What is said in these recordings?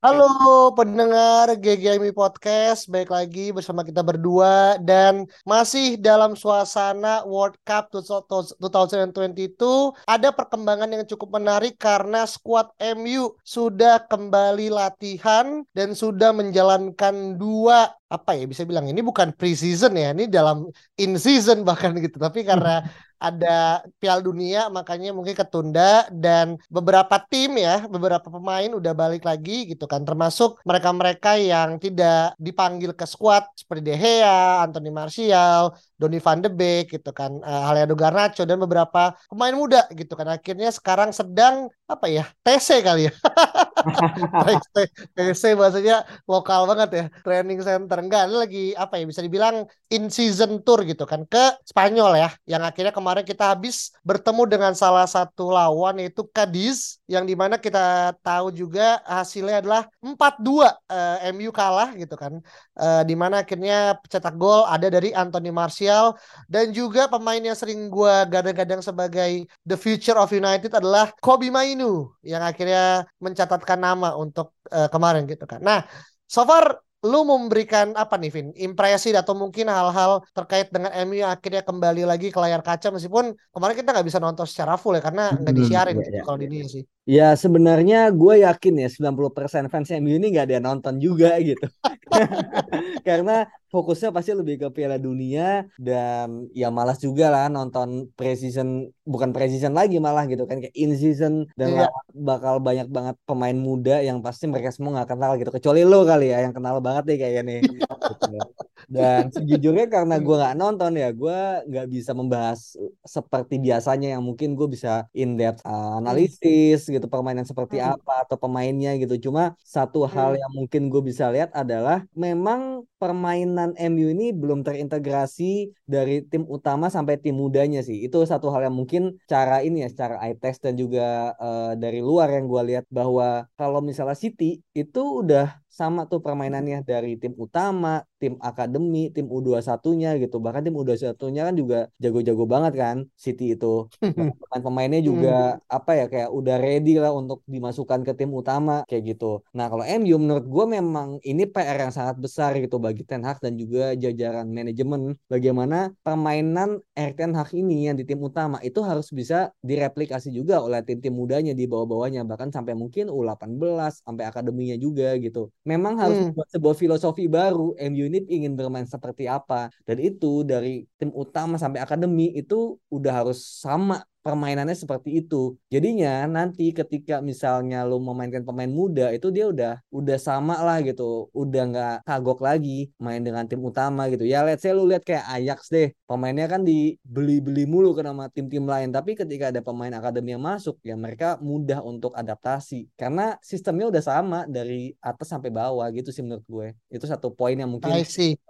Halo pendengar GGMI Podcast, baik lagi bersama kita berdua dan masih dalam suasana World Cup 2022 ada perkembangan yang cukup menarik karena skuad MU sudah kembali latihan dan sudah menjalankan dua apa ya bisa bilang ini bukan pre-season ya ini dalam in season bahkan gitu. Tapi karena ada Piala Dunia makanya mungkin ketunda dan beberapa tim ya beberapa pemain udah balik lagi gitu kan. Termasuk mereka-mereka yang tidak dipanggil ke skuad seperti De Gea, Anthony Martial, Donny van de Beek gitu kan uh, Alejandro Garnacho dan beberapa pemain muda gitu kan. Akhirnya sekarang sedang apa ya TC kali ya. TC bahasanya lokal banget ya training center. Enggak ini lagi apa ya bisa dibilang in season tour gitu kan ke Spanyol ya. Yang akhirnya kemarin kita habis bertemu dengan salah satu lawan yaitu Cadiz yang di mana kita tahu juga hasilnya adalah 4-2 uh, MU kalah gitu kan uh, di mana akhirnya cetak gol ada dari Anthony Martial dan juga pemain yang sering gue gadang-gadang sebagai the future of United adalah Kobe Mainu yang akhirnya mencatatkan nama untuk uh, kemarin gitu kan. Nah, so far lu memberikan apa nih Vin? Impresi atau mungkin hal-hal terkait dengan MU yang akhirnya kembali lagi ke layar kaca meskipun kemarin kita nggak bisa nonton secara full ya karena nggak disiarin hmm, gitu ya, kalau di ini sih. Ya sebenarnya gue yakin ya 90% fans MU ini nggak ada yang nonton juga gitu. Karena fokusnya pasti lebih ke Piala Dunia dan ya malas juga lah nonton precision bukan precision lagi malah gitu kan kayak in season dan yeah. bakal banyak banget pemain muda yang pasti mereka semua nggak kenal gitu kecuali lo kali ya yang kenal banget deh kayaknya nih dan sejujurnya karena gue nggak nonton ya gue nggak bisa membahas seperti biasanya yang mungkin gue bisa in depth uh, analisis gitu permainan seperti hmm. apa atau pemainnya gitu cuma satu hal hmm. yang mungkin gue bisa lihat adalah memang permainan MU ini belum terintegrasi dari tim utama sampai tim mudanya sih. Itu satu hal yang mungkin cara ini ya, secara eye test dan juga uh, dari luar yang gue lihat bahwa kalau misalnya City itu udah sama tuh permainannya dari tim utama, tim akademi, tim U21-nya gitu. Bahkan tim U21-nya kan juga jago-jago banget kan City itu. Pemain-pemainnya juga hmm. apa ya kayak udah ready lah untuk dimasukkan ke tim utama kayak gitu. Nah, kalau MU menurut gue memang ini PR yang sangat besar gitu bagi Ten Hag dan juga jajaran manajemen bagaimana permainan Erik Ten Hag ini yang di tim utama itu harus bisa direplikasi juga oleh tim-tim mudanya di bawah-bawahnya bahkan sampai mungkin U18 sampai akademinya juga gitu memang harus hmm. membuat sebuah filosofi baru MU ini ingin bermain seperti apa dan itu dari tim utama sampai akademi itu udah harus sama permainannya seperti itu. Jadinya nanti ketika misalnya lu memainkan pemain muda itu dia udah udah sama lah gitu, udah nggak kagok lagi main dengan tim utama gitu. Ya let's say lu lihat kayak Ajax deh, pemainnya kan dibeli-beli mulu ke nama tim-tim lain, tapi ketika ada pemain akademi yang masuk ya mereka mudah untuk adaptasi karena sistemnya udah sama dari atas sampai bawah gitu sih menurut gue. Itu satu poin yang mungkin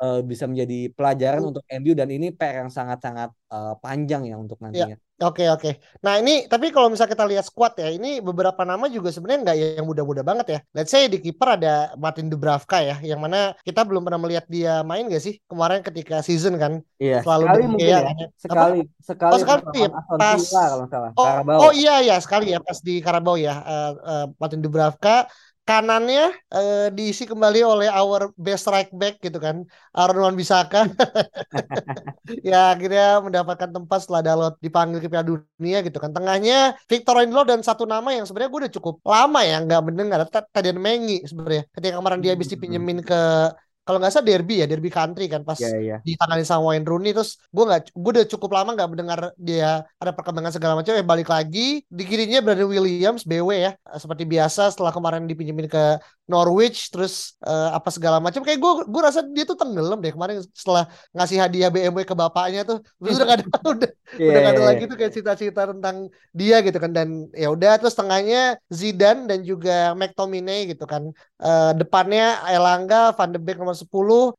uh, bisa menjadi pelajaran untuk MU dan ini PR yang sangat-sangat uh, panjang ya untuk ya. nantinya. Ya. Oke oke. Nah ini tapi kalau misalnya kita lihat squad ya, ini beberapa nama juga sebenarnya nggak yang muda-muda banget ya. Let's say di kiper ada Martin Dubravka ya, yang mana kita belum pernah melihat dia main gak sih kemarin ketika season kan? Iya. Selalu sekali mungkin ya. ya. Sekali, apa? sekali. Oh sekali ya, pas. Oh, oh iya iya sekali ya pas di Karabau ya, uh, uh, Martin Dubravka kanannya uh, diisi kembali oleh our best right back gitu kan Aaron Wan Bisaka. Ya akhirnya mendapatkan tempat setelah Dalot dipanggil ke Piala Dunia gitu kan. Tengahnya Victor Lindelof dan satu nama yang sebenarnya gue udah cukup lama ya nggak mendengar Tadian Mengi sebenarnya. Ketika kemarin dia habis hmm. dipinjemin ke kalau nggak salah derby ya derby country kan pas yeah, yeah. ditangani sama Wayne Rooney. Terus gue nggak gue udah cukup lama nggak mendengar dia ada perkembangan segala macam. Ya balik lagi di kirinya Brandon Williams BW ya. Seperti biasa setelah kemarin dipinjemin ke Norwich terus uh, apa segala macam. Kayak gue gue rasa dia tuh tenggelam deh kemarin setelah ngasih hadiah BMW ke bapaknya tuh. Terus udah gak ada udah yeah, udah gak ada yeah, lagi yeah. tuh kayak cita-cita tentang dia gitu kan. Dan ya udah terus tengahnya Zidane dan juga McTominay gitu kan. Uh, depannya Elanga Van de Beek nomor 10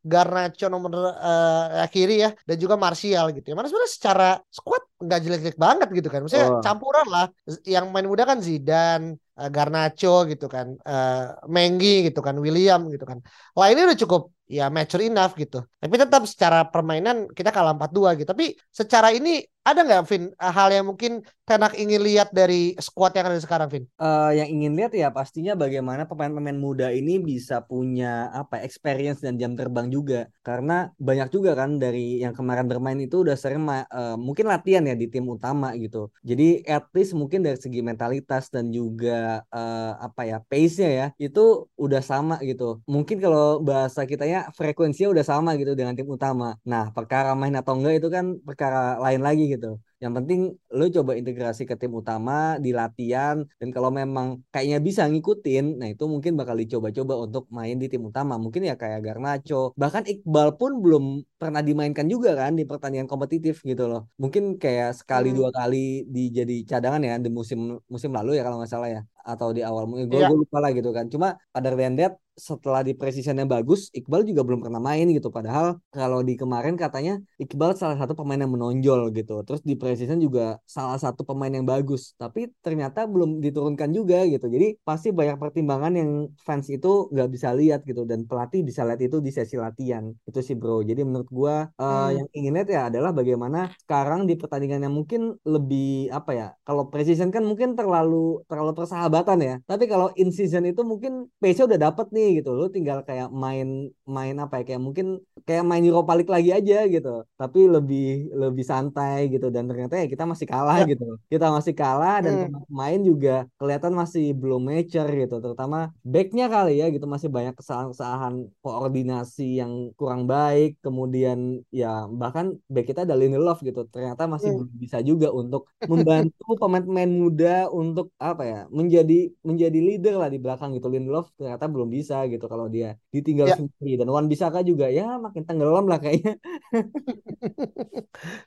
Garnacho nomor uh, kiri ya dan juga Martial gitu ya. Mana sebenarnya secara squad nggak jelek-jelek banget gitu kan. Maksudnya oh. campuran lah. Yang main muda kan Zidane Garnacho gitu kan uh, Mengi gitu kan William gitu kan. Lainnya udah cukup ya mature enough gitu. Tapi tetap secara permainan kita kalah 4-2 gitu. Tapi secara ini ada nggak Vin hal yang mungkin Tenak ingin lihat dari squad yang ada sekarang Vin? Uh, yang ingin lihat ya pastinya bagaimana pemain-pemain muda ini bisa punya apa experience dan jam terbang juga. Karena banyak juga kan dari yang kemarin bermain itu udah sering uh, mungkin latihan ya di tim utama gitu. Jadi at least mungkin dari segi mentalitas dan juga uh, apa ya pace-nya ya itu udah sama gitu. Mungkin kalau bahasa kita ya frekuensinya udah sama gitu dengan tim utama nah perkara main atau enggak itu kan perkara lain lagi gitu yang penting lo coba integrasi ke tim utama di latihan dan kalau memang kayaknya bisa ngikutin, nah itu mungkin bakal dicoba-coba untuk main di tim utama. Mungkin ya kayak Garnacho, bahkan Iqbal pun belum pernah dimainkan juga kan di pertandingan kompetitif gitu loh. Mungkin kayak sekali hmm. dua kali di jadi cadangan ya di musim musim lalu ya kalau nggak salah ya atau di awal gue yeah. lupa lah gitu kan. Cuma pada than setelah di precision yang bagus, Iqbal juga belum pernah main gitu. Padahal kalau di kemarin katanya Iqbal salah satu pemain yang menonjol gitu. Terus di precision juga salah satu pemain yang bagus. Tapi ternyata belum diturunkan juga gitu. Jadi pasti banyak pertimbangan yang fans itu nggak bisa lihat gitu. Dan pelatih bisa lihat itu di sesi latihan. Itu sih bro. Jadi menurut gue uh, hmm. yang ingin lihat ya adalah bagaimana sekarang di pertandingan yang mungkin lebih apa ya. Kalau precision kan mungkin terlalu terlalu persahabatan ya. Tapi kalau in season itu mungkin pace udah dapet nih gitu. Lu tinggal kayak main main apa ya kayak mungkin kayak main Europa League lagi aja gitu. Tapi lebih lebih santai gitu. Dan ternyata ya kita masih kalah ya. gitu. Kita masih kalah dan hmm. main juga kelihatan masih belum mature gitu. Terutama backnya kali ya gitu. Masih banyak kesalahan-kesalahan koordinasi yang kurang baik. Kemudian ya bahkan back kita ada Lindelof gitu. Ternyata masih hmm. belum bisa juga untuk membantu pemain-pemain muda untuk apa ya menjadi menjadi leader lah di belakang gitu. Lindelof ternyata belum bisa gitu kalau dia ditinggal ya. sendiri dan Wan Bisaka juga ya makin tenggelam lah kayaknya.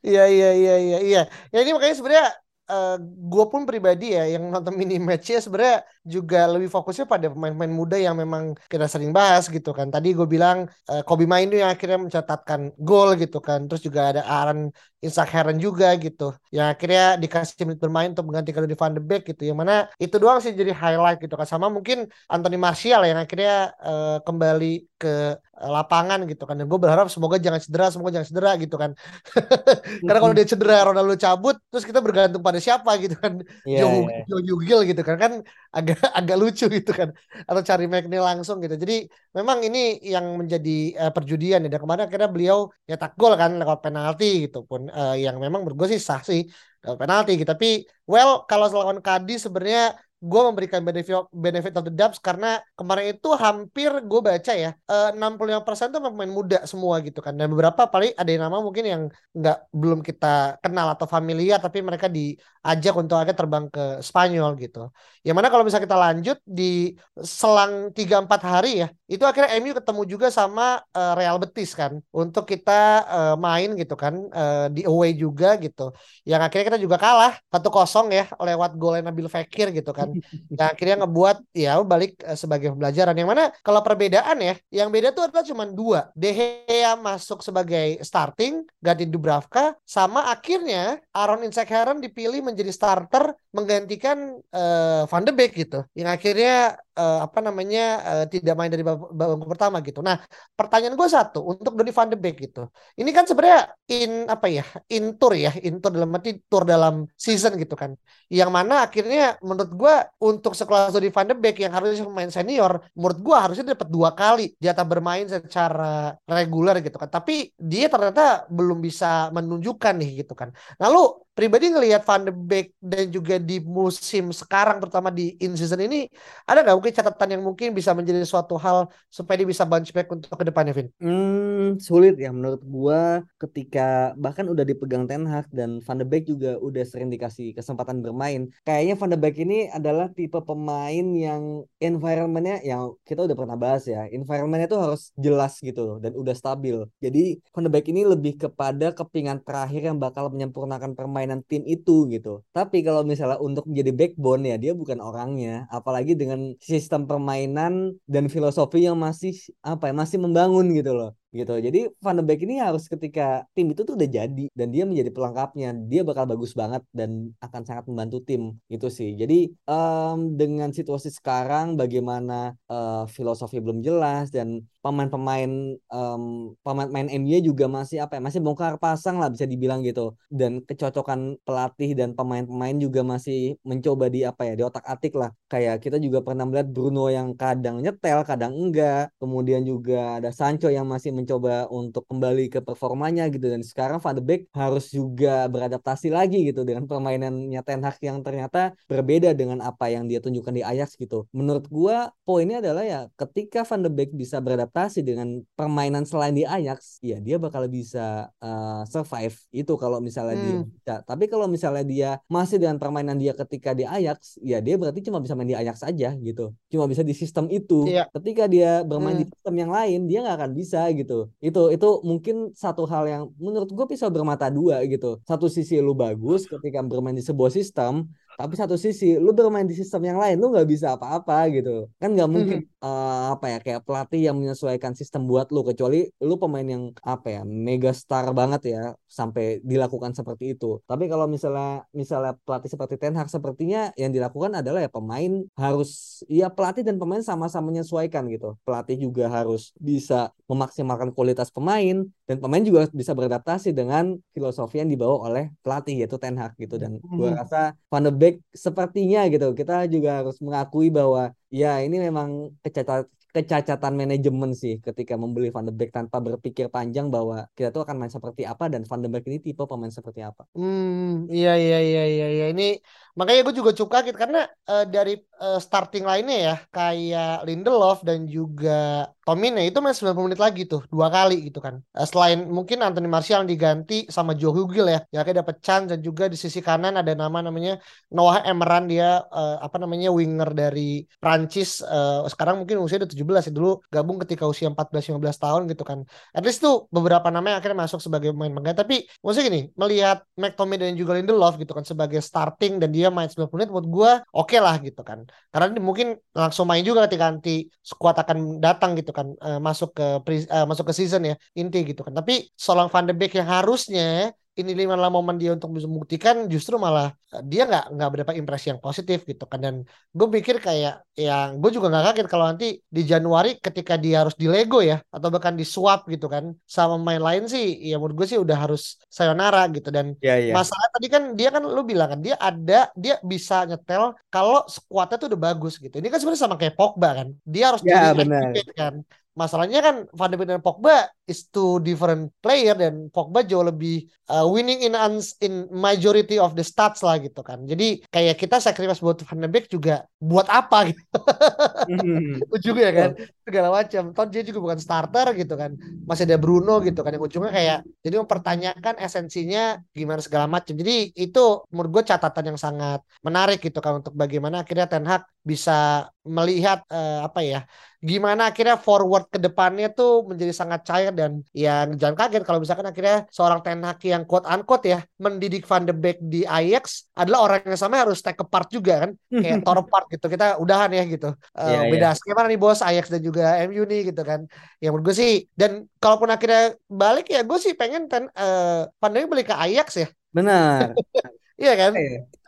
Iya iya iya iya iya. Ya ini makanya sebenarnya uh, eh, gue pun pribadi ya yang nonton mini match ya sebenarnya juga lebih fokusnya pada pemain-pemain muda yang memang kita sering bahas gitu kan. Tadi gue bilang uh, Kobe Mainoo yang akhirnya mencatatkan gol gitu kan. Terus juga ada Aaron Isaac Heron juga gitu. Yang akhirnya dikasih menit bermain untuk menggantikan di Van de Beek gitu. Yang mana itu doang sih jadi highlight gitu kan. Sama mungkin Anthony Martial yang akhirnya uh, kembali ke lapangan gitu kan dan gue berharap semoga jangan cedera semoga jangan cedera gitu kan karena kalau dia cedera Ronaldo cabut terus kita bergantung pada siapa gitu kan. Yeah, Joe, yeah. Joe Yugil gitu kan. Kan agak agak lucu gitu kan. Atau cari McNeil langsung gitu. Jadi memang ini yang menjadi uh, perjudian ya. Dan kemarin akhirnya beliau nyetak gol kan lewat penalti gitu pun. Uh, yang memang menurut gue sih sah sih penalti gitu. Tapi well kalau lawan Kadi sebenarnya gue memberikan benefit benefit of the doubt karena kemarin itu hampir gue baca ya eh, lima persen tuh pemain muda semua gitu kan dan beberapa paling ada yang nama mungkin yang nggak belum kita kenal atau familiar tapi mereka diajak untuk akhirnya terbang ke Spanyol gitu. Yang mana kalau misalnya kita lanjut di selang tiga empat hari ya itu akhirnya MU ketemu juga sama uh, Real Betis kan untuk kita uh, main gitu kan uh, di away juga gitu. Yang akhirnya kita juga kalah satu kosong ya lewat gol Nabil Fekir gitu kan yang akhirnya ngebuat ya balik uh, sebagai pembelajaran. Yang mana kalau perbedaan ya yang beda tuh adalah cuma dua. De Gea masuk sebagai starting ganti Dubravka sama akhirnya Aaron Insekheron dipilih menjadi starter menggantikan uh, Van de Beek gitu yang akhirnya uh, apa namanya uh, tidak main dari babak pertama gitu. Nah, pertanyaan gue satu untuk Donny van de Beek gitu. Ini kan sebenarnya in apa ya? In tour ya, in tour dalam arti tour dalam season gitu kan. Yang mana akhirnya menurut gue untuk sekelas Donny van de Beek yang harusnya pemain senior, menurut gue harusnya dapat dua kali jatah bermain secara reguler gitu kan. Tapi dia ternyata belum bisa menunjukkan nih gitu kan. Lalu pribadi ngelihat Van de Beek dan juga di musim sekarang terutama di in season ini ada nggak mungkin catatan yang mungkin bisa menjadi suatu hal supaya dia bisa bounce back untuk ke depannya Vin? Hmm, sulit ya menurut gua ketika bahkan udah dipegang Ten Hag dan Van de Beek juga udah sering dikasih kesempatan bermain. Kayaknya Van de Beek ini adalah tipe pemain yang environmentnya yang kita udah pernah bahas ya. Environmentnya tuh harus jelas gitu dan udah stabil. Jadi Van de Beek ini lebih kepada kepingan terakhir yang bakal menyempurnakan permainan tim itu gitu. Tapi kalau misalnya untuk menjadi backbone ya dia bukan orangnya. Apalagi dengan sistem permainan dan filosofi yang masih apa ya masih membangun gitu loh gitu. Jadi Van de Beek ini harus ketika tim itu tuh udah jadi dan dia menjadi pelengkapnya, dia bakal bagus banget dan akan sangat membantu tim gitu sih. Jadi um, dengan situasi sekarang bagaimana uh, filosofi belum jelas dan pemain-pemain um, pemain-pemain MU juga masih apa ya masih bongkar pasang lah bisa dibilang gitu dan kecocokan pelatih dan pemain-pemain juga masih mencoba di apa ya di otak atik lah kayak kita juga pernah melihat Bruno yang kadang nyetel kadang enggak kemudian juga ada Sancho yang masih mencoba untuk kembali ke performanya gitu dan sekarang Van de Beek harus juga beradaptasi lagi gitu dengan permainannya Ten Hag yang ternyata berbeda dengan apa yang dia tunjukkan di Ajax gitu. Menurut gua poinnya adalah ya ketika Van de Beek bisa beradaptasi dengan permainan selain di Ajax, ya dia bakal bisa uh, survive itu kalau misalnya hmm. dia bisa. Tapi kalau misalnya dia masih dengan permainan dia ketika di Ajax, ya dia berarti cuma bisa main di Ajax aja gitu. Cuma bisa di sistem itu. Iya. Ketika dia bermain hmm. di sistem yang lain, dia nggak akan bisa gitu gitu. Itu itu mungkin satu hal yang menurut gue pisau bermata dua gitu. Satu sisi lu bagus ketika bermain di sebuah sistem tapi satu sisi lu bermain di sistem yang lain lu nggak bisa apa-apa gitu kan nggak mungkin mm -hmm. uh, apa ya kayak pelatih yang menyesuaikan sistem buat lu kecuali lu pemain yang apa ya mega star banget ya sampai dilakukan seperti itu tapi kalau misalnya misalnya pelatih seperti Ten Hag sepertinya yang dilakukan adalah ya pemain harus ya pelatih dan pemain sama-sama menyesuaikan gitu pelatih juga harus bisa memaksimalkan kualitas pemain dan pemain juga bisa beradaptasi dengan filosofi yang dibawa oleh pelatih yaitu Ten Hag gitu dan mm -hmm. gue rasa Van de Beek sepertinya gitu kita juga harus mengakui bahwa ya ini memang kecacatan kecacatan manajemen sih ketika membeli Van de Beek tanpa berpikir panjang bahwa kita tuh akan main seperti apa dan Van de Beek ini tipe pemain seperti apa. Hmm, iya iya iya iya iya ini makanya gue juga cukup kaget karena uh, dari uh, starting lainnya ya kayak Lindelof dan juga Tomine itu main 90 menit lagi tuh dua kali gitu kan. Uh, selain mungkin Anthony Martial diganti sama Joe Hugil ya, ya kayak dapat chance dan juga di sisi kanan ada nama namanya Noah Emran dia uh, apa namanya winger dari Prancis uh, sekarang mungkin usia udah 17 ya dulu gabung ketika usia 14 15 tahun gitu kan. At least tuh beberapa nama yang akhirnya masuk sebagai pemain pengganti tapi maksudnya gini, melihat McTominay dan juga Lindelof gitu kan sebagai starting dan dia main 90 menit menurut gua oke okay lah gitu kan. Karena ini mungkin langsung main juga ketika nanti squad akan datang gitu kan uh, masuk ke uh, masuk ke season ya inti gitu kan. Tapi seorang Van de Beek yang harusnya ini lima lima momen dia untuk bisa membuktikan justru malah eh, dia nggak nggak berdapat impresi yang positif gitu kan. Dan gue pikir kayak yang gue juga nggak kaget kalau nanti di Januari ketika dia harus di Lego ya atau bahkan di swap gitu kan sama main lain sih ya menurut gue sih udah harus sayonara gitu. Dan yeah, yeah. masalah tadi kan dia kan lu bilang kan dia ada dia bisa nyetel kalau skuadnya tuh udah bagus gitu. Ini kan sebenarnya sama kayak Pogba kan. Dia harus yeah, jadi kan. Masalahnya kan Van de Beek dan Pogba is two different player dan Pogba jauh lebih uh, winning in in majority of the stats lah gitu kan. Jadi kayak kita sacrifice buat Van de Beek juga buat apa gitu. Mm. ujungnya kan segala macam. Toh dia juga bukan starter gitu kan. Masih ada Bruno gitu kan yang ujungnya kayak jadi mempertanyakan esensinya gimana segala macam. Jadi itu menurut gue catatan yang sangat menarik gitu kan untuk bagaimana akhirnya Ten Hag bisa melihat uh, apa ya gimana akhirnya forward ke depannya tuh menjadi sangat cair dan ya jangan kaget kalau misalkan akhirnya seorang Ten Hag yang quote unquote ya mendidik Van de Beek di Ajax adalah orang yang sama harus take apart juga kan kayak tor apart gitu kita udahan ya gitu uh, yeah, beda yeah. skema nih bos Ajax dan juga MU nih gitu kan yang menurut gue sih dan kalaupun akhirnya balik ya gue sih pengen ten, uh, Van de Beek balik ke Ajax ya benar Iya kan?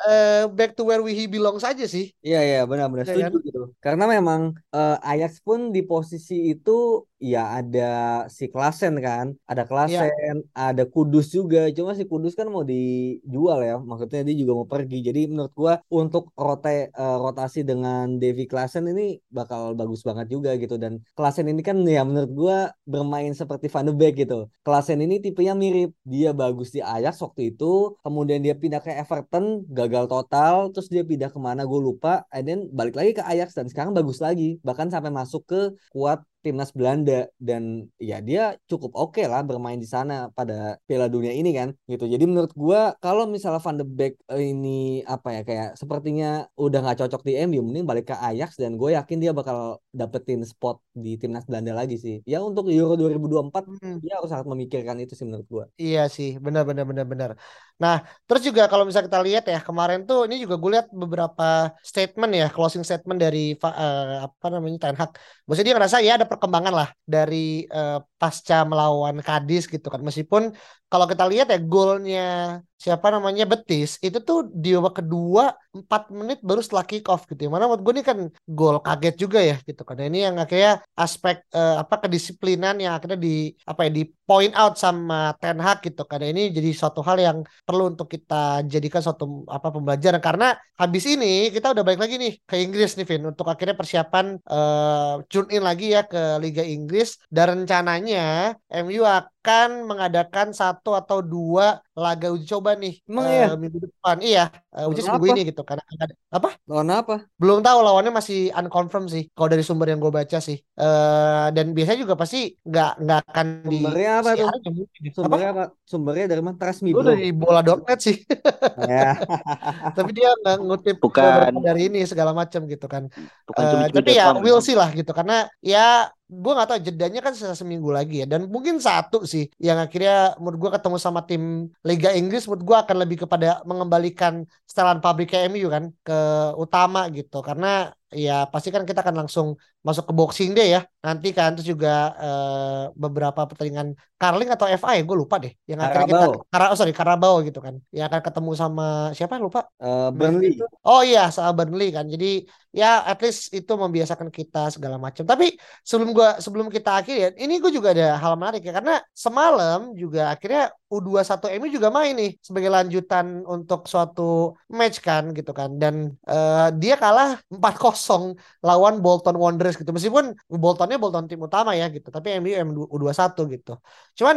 Uh, back to where we belong saja sih. Iya iya benar-benar ya setuju kan? gitu. Karena memang uh, Ajax pun di posisi itu ya ada si Klasen kan, ada Iya. Klasen, ada Kudus juga. Cuma si Kudus kan mau dijual ya, maksudnya dia juga mau pergi. Jadi menurut gua untuk rote eh, rotasi dengan Devi Klasen ini bakal bagus banget juga gitu dan Klasen ini kan ya menurut gua bermain seperti Van de Beek gitu. Klasen ini tipenya mirip, dia bagus di Ajax waktu itu, kemudian dia pindah ke Everton, gagal total, terus dia pindah ke mana gue lupa, and then balik lagi ke Ajax dan sekarang bagus lagi, bahkan sampai masuk ke kuat timnas Belanda dan ya dia cukup oke lah bermain di sana pada Piala Dunia ini kan gitu. Jadi menurut gua kalau misalnya Van de Beek eh, ini apa ya kayak sepertinya udah nggak cocok di MU, mending balik ke Ajax dan gue yakin dia bakal dapetin spot di timnas Belanda lagi sih. Ya untuk Euro 2024 Hmm. dia harus sangat memikirkan itu sih menurut gua. Iya sih, benar benar benar benar. Nah, terus juga kalau misalnya kita lihat ya kemarin tuh ini juga gue lihat beberapa statement ya, closing statement dari eh, apa namanya Ten Hag. Maksudnya dia ngerasa ya ada perkembangan lah dari eh, pasca melawan Cadiz gitu kan. Meskipun kalau kita lihat ya golnya siapa namanya Betis itu tuh di babak kedua 4 menit baru setelah kick off gitu ya. Mana menurut gue ini kan gol kaget juga ya gitu kan. Nah, ini yang akhirnya aspek eh, apa kedisiplinan yang akhirnya di apa ya di point out sama Ten Hag gitu kan. Nah, ini jadi suatu hal yang perlu untuk kita jadikan suatu apa pembelajaran karena habis ini kita udah balik lagi nih ke Inggris nih Vin untuk akhirnya persiapan eh, tune in lagi ya ke Liga Inggris dan rencananya MU akan mengadakan satu atau dua laga uji coba nih Emang iya? minggu depan iya eh, uji apa? ini gitu karena ada apa Lawan apa? belum tahu lawannya masih unconfirm sih kalau dari sumber yang gue baca sih Eh dan biasanya juga pasti nggak nggak akan di Sumbernya apa tuh? ya mungkin ya. apa Sumbernya apa? Sumbernya dari mana? Me gue dari bola.net sih Ya. tapi dia nggak ngutip Bukan. dari ini segala macam gitu kan Bukan cuma tapi ya we'll see lah gitu karena ya gue nggak tahu jedanya kan seminggu lagi ya. Dan mungkin satu sih yang akhirnya menurut gue ketemu sama tim Liga Inggris menurut gue akan lebih kepada mengembalikan setelan pabrik MU kan ke utama gitu. Karena ya pasti kan kita akan langsung masuk ke boxing day ya nanti kan terus juga eh, beberapa pertandingan Carling atau FA ya gue lupa deh yang akhirnya kita Carabao. Kara, oh sorry Carabao gitu kan yang akan ketemu sama siapa lupa Eh, Burnley. Oh iya, sama Burnley kan. Jadi ya at least itu membiasakan kita segala macam. Tapi sebelum gua sebelum kita akhiri ya, ini gue juga ada hal menarik ya karena semalam juga akhirnya U21 MU juga main nih sebagai lanjutan untuk suatu match kan gitu kan dan eh, dia kalah 4-0 lawan Bolton Wanderers gitu. Meskipun Boltonnya Bolton tim utama ya gitu, tapi MU MU U21 gitu. Cuman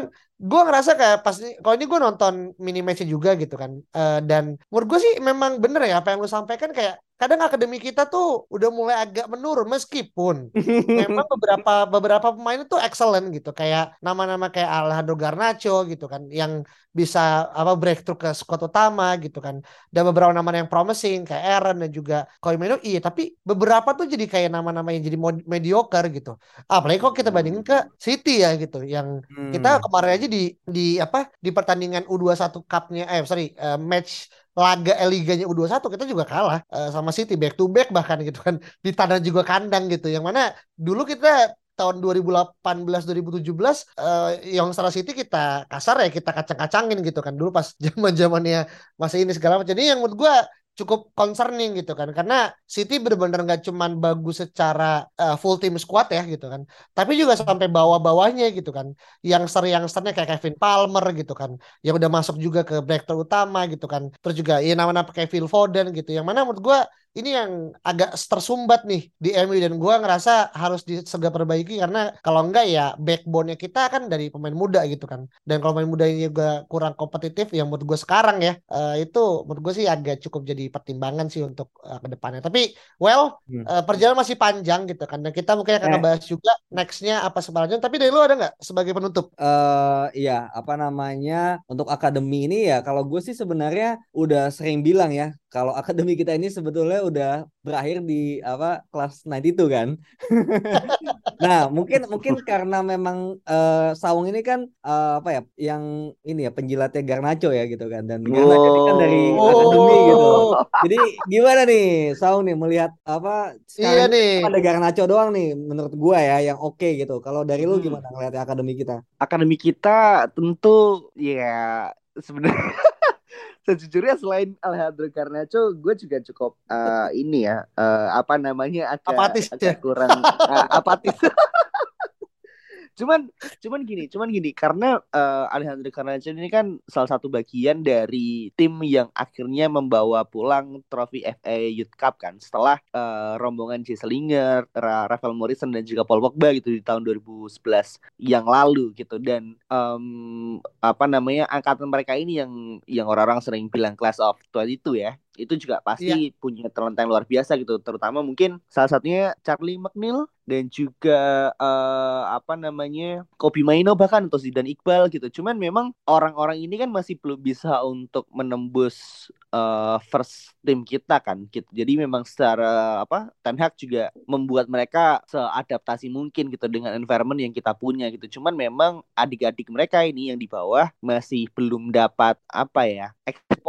gue ngerasa kayak pas kalau ini gue nonton mini matchnya juga gitu kan Eh, dan menurut gue sih memang bener ya apa yang lu sampaikan kayak kadang akademi kita tuh udah mulai agak menurun meskipun memang beberapa beberapa pemain itu excellent gitu. Kayak nama-nama kayak Alejandro Garnacho gitu kan yang bisa apa breakthrough ke squad utama gitu kan. Dan beberapa nama yang promising kayak Aaron dan juga Koimeno iya tapi beberapa tuh jadi kayak nama-nama yang jadi mediocre gitu. Apalagi kalau kita bandingin ke City ya gitu yang Hmm. kita kemarin aja di di apa di pertandingan U21 Cup-nya eh sorry eh, match laga eh, liganya U21 kita juga kalah eh, sama City back to back bahkan gitu kan. Di tanah juga kandang gitu. Yang mana dulu kita tahun 2018 2017 eh yang Star City kita kasar ya kita kacang-kacangin gitu kan. Dulu pas zaman-zamannya masih ini segala macam. Ini yang menurut gua cukup concerning gitu kan. Karena City benar-benar nggak cuman bagus secara eh, full team squad ya gitu kan. Tapi juga sampai bawah-bawahnya gitu kan. Yang yang youngsternya kayak Kevin Palmer gitu kan. Yang udah masuk juga ke breakthrough utama gitu kan. Terus juga ya nama-nama Phil Foden gitu. Yang mana menurut gua ini yang agak tersumbat nih di MU dan gua ngerasa harus disegera perbaiki karena kalau enggak ya backbone-nya kita kan dari pemain muda gitu kan dan kalau pemain muda ini juga kurang kompetitif yang menurut gue sekarang ya eh, itu menurut gue sih agak cukup jadi pertimbangan sih untuk eh, ke depannya tapi well Hmm. eh, perjalanan masih panjang gitu kan dan kita mungkin akan Eh. ngebahas juga nextnya apa sebenarnya tapi dari lu ada nggak sebagai penutup eh iya apa namanya untuk akademi ini ya kalau gue sih sebenarnya udah sering bilang ya kalau akademi kita ini sebetulnya udah berakhir di apa kelas 92 kan. nah mungkin mungkin karena memang eh, Sawung ini kan eh, apa ya yang ini ya penjilatnya Garnacho ya gitu kan dan Garnacho ini kan dari Oh. akademi gitu. Jadi gimana nih Sawung nih melihat apa iya sekarang nih ada Garnacho doang nih menurut gua ya yang oke gitu. Kalau dari lu Hmm. gimana ngeliat akademi kita? akademi kita tentu ya sebenarnya sejujurnya selain Alejandro Garnacho gue juga cukup eh, ini ya eh, apa namanya agak Apatis agak ya? kurang eh, apatis cuman cuman gini cuman gini karena uh, Alejandro Garnacho ini kan salah satu bagian dari tim yang akhirnya membawa pulang trofi FA Youth Cup kan setelah uh, rombongan Jesse Lingard, Rafael Morrison dan juga Paul Pogba gitu di tahun 2011 yang lalu gitu dan um, apa namanya angkatan mereka ini yang yang orang-orang sering bilang class of 22 ya itu juga pasti yeah. punya talenta yang luar biasa gitu terutama mungkin salah satunya Charlie McNeil dan juga uh, apa namanya Kopi Maino bahkan atau Zidane Iqbal gitu. Cuman memang orang-orang ini kan masih belum bisa untuk menembus uh, first team kita kan gitu. Jadi memang secara apa Ten Hag juga membuat mereka seadaptasi mungkin gitu dengan environment yang kita punya gitu. Cuman memang adik-adik mereka ini yang di bawah masih belum dapat apa ya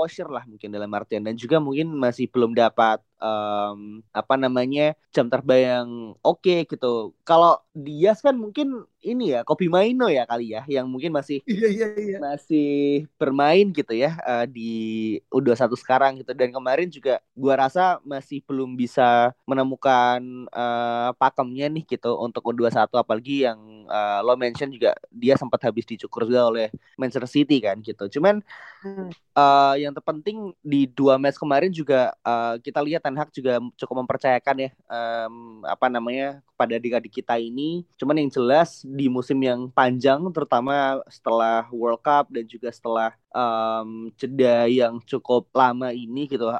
exposure lah mungkin dalam artian dan juga mungkin masih belum dapat um, apa namanya jam terbang yang oke okay, gitu. Kalau Dias kan mungkin ini ya Kopi Maino ya kali ya yang mungkin masih iya, iya, iya. masih bermain gitu ya uh, di U21 sekarang gitu dan kemarin juga gua rasa masih belum bisa menemukan uh, pakemnya nih gitu untuk U21 apalagi yang uh, lo mention juga dia sempat habis dicukur juga oleh Manchester City kan gitu. Cuman hmm. uh, yang terpenting di dua match kemarin juga uh, kita lihat Ten Hag juga cukup mempercayakan ya um, apa namanya kepada adik-adik kita ini. Cuman yang jelas di musim yang panjang, terutama setelah World Cup dan juga setelah um, jeda yang cukup lama ini gitu,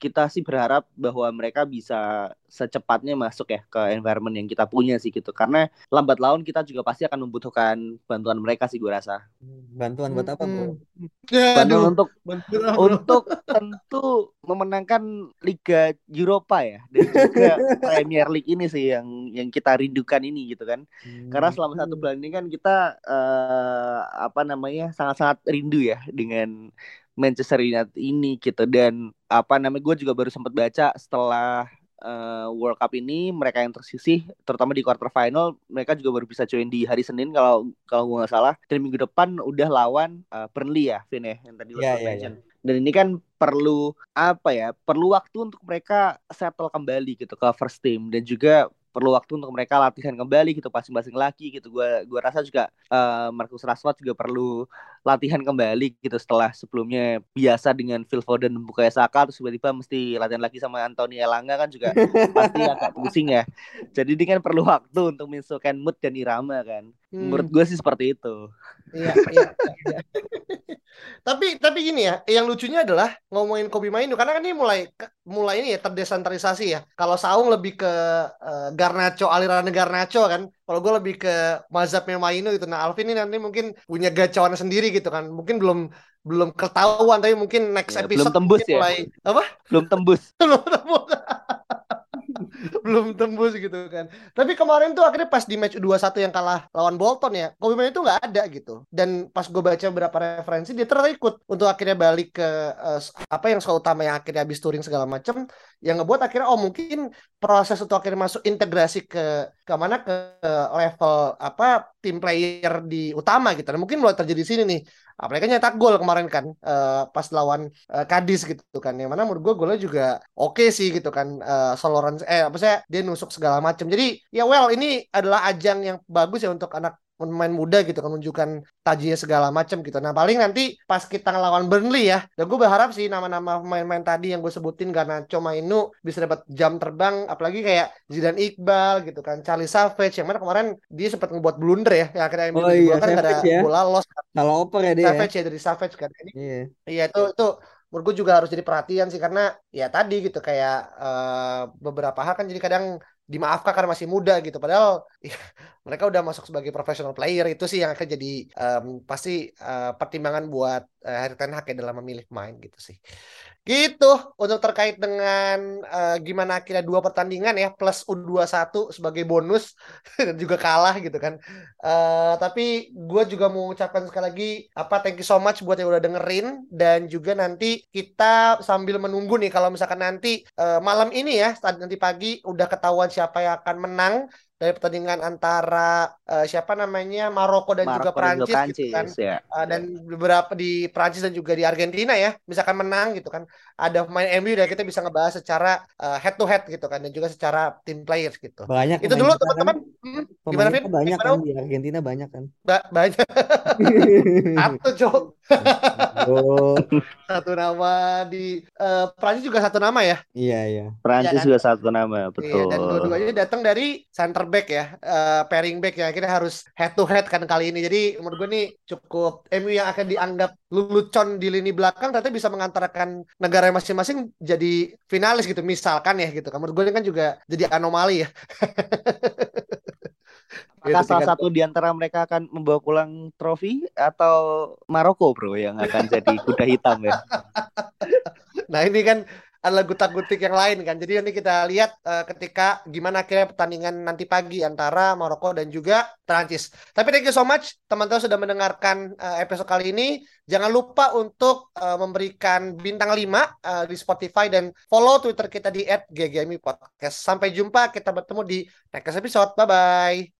kita sih berharap bahwa mereka bisa secepatnya masuk ya ke environment yang kita punya sih gitu. Karena lambat laun kita juga pasti akan membutuhkan bantuan mereka sih gue rasa. Bantuan buat apa bro? Ya, bantuan untuk bantuan, untuk tentu memenangkan Liga Eropa ya dan juga Premier League ini sih yang yang kita rindukan ini gitu kan. Hmm. karena selama satu bulan ini kan kita uh, apa namanya sangat-sangat rindu ya dengan Manchester United ini gitu. Dan apa namanya gue juga baru sempat baca setelah uh, World Cup ini mereka yang tersisih terutama di quarter final mereka juga baru bisa join di hari Senin kalau kalau gue nggak salah. Dan minggu depan udah lawan uh, Burnley ya Vin ya yang tadi lo yeah, yeah, yeah. dan ini kan perlu apa ya perlu waktu untuk mereka settle kembali gitu ke first team. Dan juga perlu waktu untuk mereka latihan kembali gitu masing-masing lagi gitu. Gua gua rasa juga uh, Marcus Rashford juga perlu latihan kembali gitu setelah sebelumnya biasa dengan Phil Foden buka Saka terus tiba-tiba mesti latihan lagi sama Anthony Elanga kan juga pasti agak pusing ya jadi ini kan perlu waktu untuk menyesuaikan mood dan irama kan hmm. menurut gue sih seperti itu iya iya, iya. tapi tapi gini ya yang lucunya adalah ngomongin Kobe Mainu karena kan ini mulai mulai ini ya terdesentralisasi ya kalau Saung lebih ke uh, Garnacho aliran Garnacho kan kalau gue lebih ke mazhabnya Mainu itu nah Alvin ini nanti mungkin punya gacauan sendiri gitu kan. Mungkin belum belum ketahuan tapi mungkin next ya, episode belum tembus ya. mulai apa? Belum tembus. Belum tembus. Belum tembus gitu kan. Tapi kemarin tuh akhirnya pas di match 2-1 yang kalah lawan Bolton ya, Kobe Mainu itu nggak ada gitu. Dan pas gue baca beberapa referensi dia terikut untuk akhirnya balik ke uh, apa yang soal utama yang akhirnya habis touring segala macam yang ngebuat akhirnya oh mungkin proses untuk akhirnya masuk integrasi ke ke mana? Ke level apa tim player di utama gitu. Dan mungkin mulai terjadi di sini nih. Mereka nyetak gol kemarin kan uh, pas lawan uh, Kadis gitu kan. Yang mana menurut gue golnya juga oke okay sih gitu kan uh, Soloran eh apa sih dia nusuk segala macam jadi ya well ini adalah ajang yang bagus ya untuk anak pemain muda gitu kan menunjukkan tajinya segala macam gitu. Nah paling nanti pas kita ngelawan Burnley ya, dan gue berharap sih nama-nama pemain-pemain tadi yang gue sebutin karena Coma Inu bisa dapat jam terbang, apalagi kayak Zidane Iqbal gitu kan, Charlie Savage yang mana kemarin dia sempat ngebuat blunder ya, yang akhirnya oh, iya, kan ada ya. bola loss. Kalau oper ya dia. Savage ya, ya dari Savage kan. Ini, iya. Iya itu itu menurut gue juga harus jadi perhatian sih karena ya tadi gitu kayak uh, beberapa hal kan jadi kadang dimaafkan karena masih muda gitu. Padahal ya, mereka udah masuk sebagai professional player itu sih yang akan jadi um, pasti uh, pertimbangan buat uh, Harry Ten Hag ya dalam memilih pemain gitu sih Gitu untuk terkait dengan uh, gimana akhirnya dua pertandingan ya plus U21 sebagai bonus dan juga kalah gitu kan. Uh, tapi gue juga mau ucapkan sekali lagi apa thank you so much buat yang udah dengerin dan juga nanti kita sambil menunggu nih kalau misalkan nanti uh, malam ini ya nanti pagi udah ketahuan siapa siapa yang akan menang dari pertandingan antara uh, siapa namanya Maroko dan Maroko juga Prancis, dan gitu kan. Ya. Uh, dan beberapa di Prancis dan juga di Argentina ya, misalkan menang gitu kan. Ada pemain MU dan kita bisa ngebahas secara uh, head to head gitu kan dan juga secara team players gitu. Banyak. Itu dulu teman-teman. Kan, hmm, gimana Fit? Banyak gimana? kan di Argentina banyak kan. Ba banyak. Satu, Cok. Oh. satu nama di uh, Prancis juga satu nama ya? Iya, iya. Prancis ya, kan? juga satu nama, betul. Iya, dan dua-duanya datang dari center back ya, uh, pairing back ya. Kita harus head to head kan kali ini. Jadi menurut gue nih cukup MU yang akan dianggap lelucon di lini belakang ternyata bisa mengantarkan negara masing-masing jadi finalis gitu misalkan ya gitu. Menurut gue ini kan juga jadi anomali ya. Apakah salah satu di antara mereka akan membawa pulang trofi atau Maroko bro yang akan jadi kuda hitam ya? nah ini kan adalah gutak-gutik yang lain kan. Jadi nanti kita lihat uh, ketika gimana akhirnya pertandingan nanti pagi antara Maroko dan juga Prancis. Tapi thank you so much teman-teman sudah mendengarkan uh, episode kali ini. Jangan lupa untuk uh, memberikan bintang 5 uh, di Spotify dan follow Twitter kita di @ggmi podcast. Sampai jumpa, kita bertemu di next episode. Bye bye.